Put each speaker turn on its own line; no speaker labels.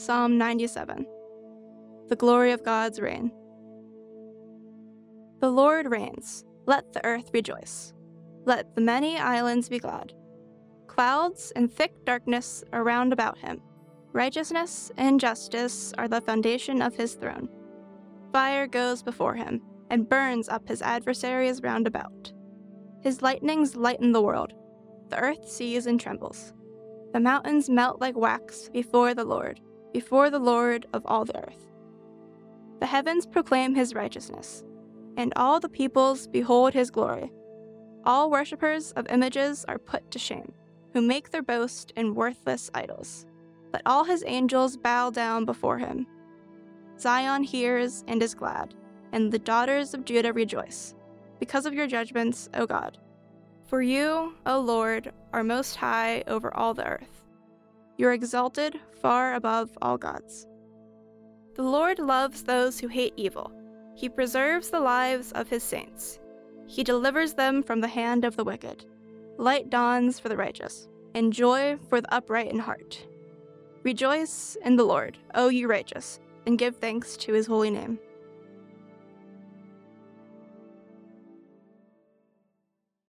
Psalm 97 The glory of God's reign. The Lord reigns. Let the earth rejoice. Let the many islands be glad. Clouds and thick darkness are round about him. Righteousness and justice are the foundation of his throne. Fire goes before him and burns up his adversaries round about. His lightnings lighten the world. The earth sees and trembles. The mountains melt like wax before the Lord, before the Lord of all the earth. The heavens proclaim his righteousness, and all the peoples behold his glory. All worshippers of images are put to shame, who make their boast in worthless idols. Let all his angels bow down before him. Zion hears and is glad, and the daughters of Judah rejoice, because of your judgments, O God. For you, O Lord, are most high over all the earth. You are exalted far above all gods. The Lord loves those who hate evil. He preserves the lives of his saints. He delivers them from the hand of the wicked. Light dawns for the righteous, and joy for the upright in heart. Rejoice in the Lord, O you righteous, and give thanks to his holy name.